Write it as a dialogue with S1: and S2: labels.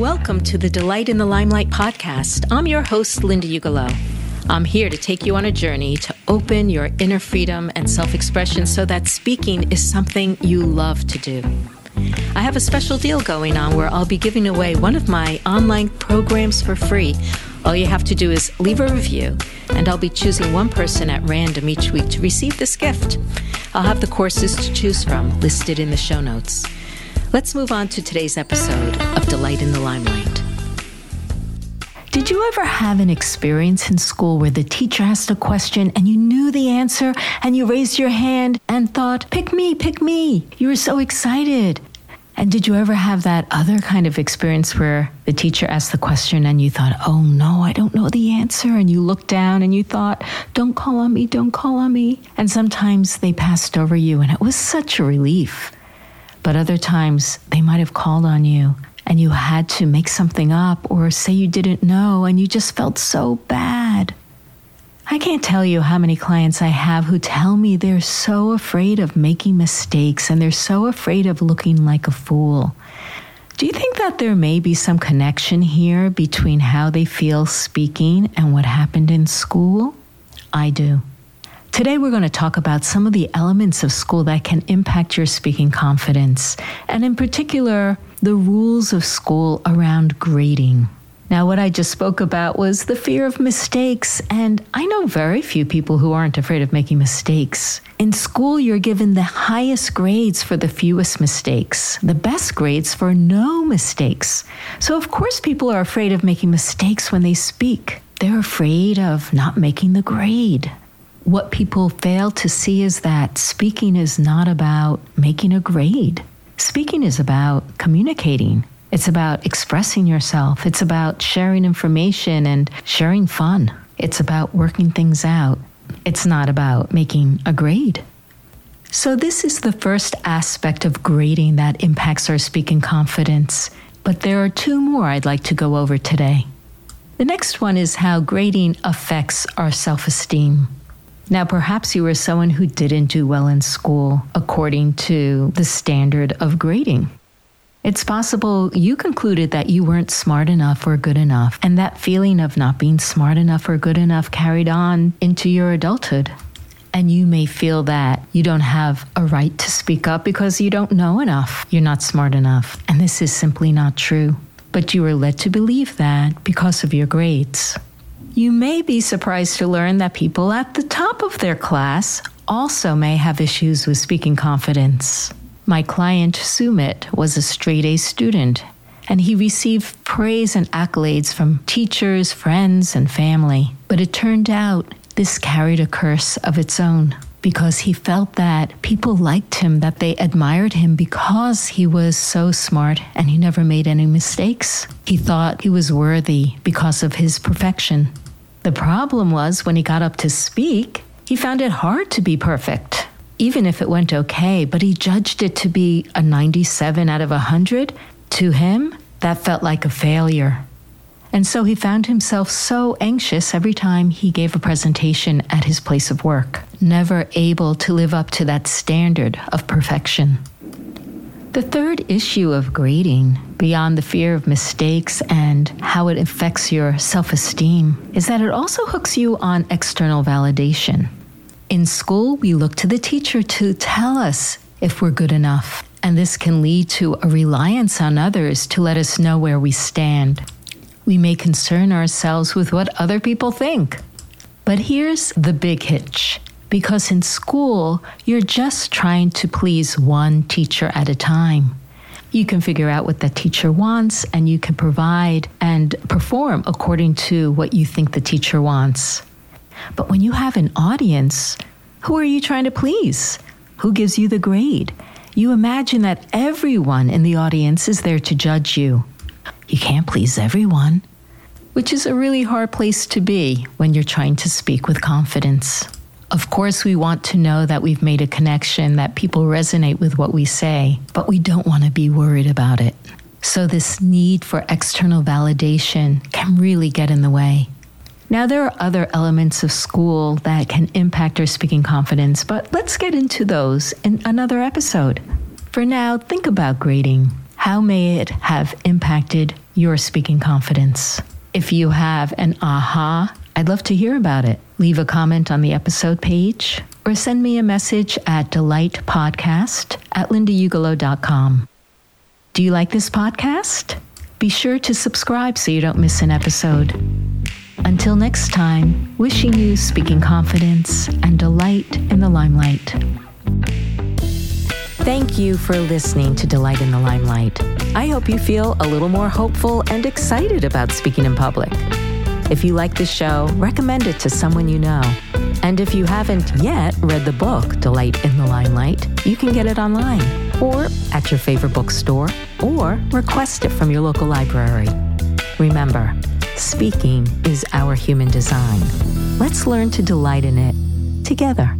S1: Welcome to the Delight in the Limelight podcast. I'm your host, Linda Ugelow. I'm here to take you on a journey to open your inner freedom and self expression so that speaking is something you love to do. I have a special deal going on where I'll be giving away one of my online programs for free. All you have to do is leave a review, and I'll be choosing one person at random each week to receive this gift. I'll have the courses to choose from listed in the show notes. Let's move on to today's episode of Delight in the Limelight.
S2: Did you ever have an experience in school where the teacher asked a question and you knew the answer and you raised your hand and thought, pick me, pick me? You were so excited. And did you ever have that other kind of experience where the teacher asked the question and you thought, oh no, I don't know the answer? And you looked down and you thought, don't call on me, don't call on me. And sometimes they passed over you and it was such a relief. But other times they might have called on you and you had to make something up or say you didn't know and you just felt so bad. I can't tell you how many clients I have who tell me they're so afraid of making mistakes and they're so afraid of looking like a fool. Do you think that there may be some connection here between how they feel speaking and what happened in school? I do. Today, we're going to talk about some of the elements of school that can impact your speaking confidence, and in particular, the rules of school around grading. Now, what I just spoke about was the fear of mistakes, and I know very few people who aren't afraid of making mistakes. In school, you're given the highest grades for the fewest mistakes, the best grades for no mistakes. So, of course, people are afraid of making mistakes when they speak. They're afraid of not making the grade what people fail to see is that speaking is not about making a grade. Speaking is about communicating. It's about expressing yourself. It's about sharing information and sharing fun. It's about working things out. It's not about making a grade. So, this is the first aspect of grading that impacts our speaking confidence. But there are two more I'd like to go over today. The next one is how grading affects our self esteem. Now, perhaps you were someone who didn't do well in school according to the standard of grading. It's possible you concluded that you weren't smart enough or good enough, and that feeling of not being smart enough or good enough carried on into your adulthood. And you may feel that you don't have a right to speak up because you don't know enough, you're not smart enough, and this is simply not true. But you were led to believe that because of your grades. You may be surprised to learn that people at the top of their class also may have issues with speaking confidence. My client Sumit was a straight A student, and he received praise and accolades from teachers, friends, and family. But it turned out this carried a curse of its own because he felt that people liked him, that they admired him because he was so smart and he never made any mistakes. He thought he was worthy because of his perfection. The problem was when he got up to speak, he found it hard to be perfect, even if it went okay, but he judged it to be a 97 out of 100. To him, that felt like a failure. And so he found himself so anxious every time he gave a presentation at his place of work, never able to live up to that standard of perfection. The third issue of grading, beyond the fear of mistakes and how it affects your self esteem, is that it also hooks you on external validation. In school, we look to the teacher to tell us if we're good enough, and this can lead to a reliance on others to let us know where we stand. We may concern ourselves with what other people think. But here's the big hitch because in school, you're just trying to please one teacher at a time. You can figure out what the teacher wants and you can provide and perform according to what you think the teacher wants. But when you have an audience, who are you trying to please? Who gives you the grade? You imagine that everyone in the audience is there to judge you. You can't please everyone, which is a really hard place to be when you're trying to speak with confidence. Of course, we want to know that we've made a connection, that people resonate with what we say, but we don't want to be worried about it. So, this need for external validation can really get in the way. Now, there are other elements of school that can impact our speaking confidence, but let's get into those in another episode. For now, think about grading. How may it have impacted your speaking confidence. If you have an aha, I'd love to hear about it. Leave a comment on the episode page or send me a message at delightpodcast at lindaugelow.com. Do you like this podcast? Be sure to subscribe so you don't miss an episode. Until next time, wishing you speaking confidence and delight in the limelight. Thank you for listening to Delight in the Limelight. I hope you feel a little more hopeful and excited about speaking in public. If you like the show, recommend it to someone you know. And if you haven't yet read the book, Delight in the Limelight, you can get it online or at your favorite bookstore or request it from your local library. Remember, speaking is our human design. Let's learn to delight in it together.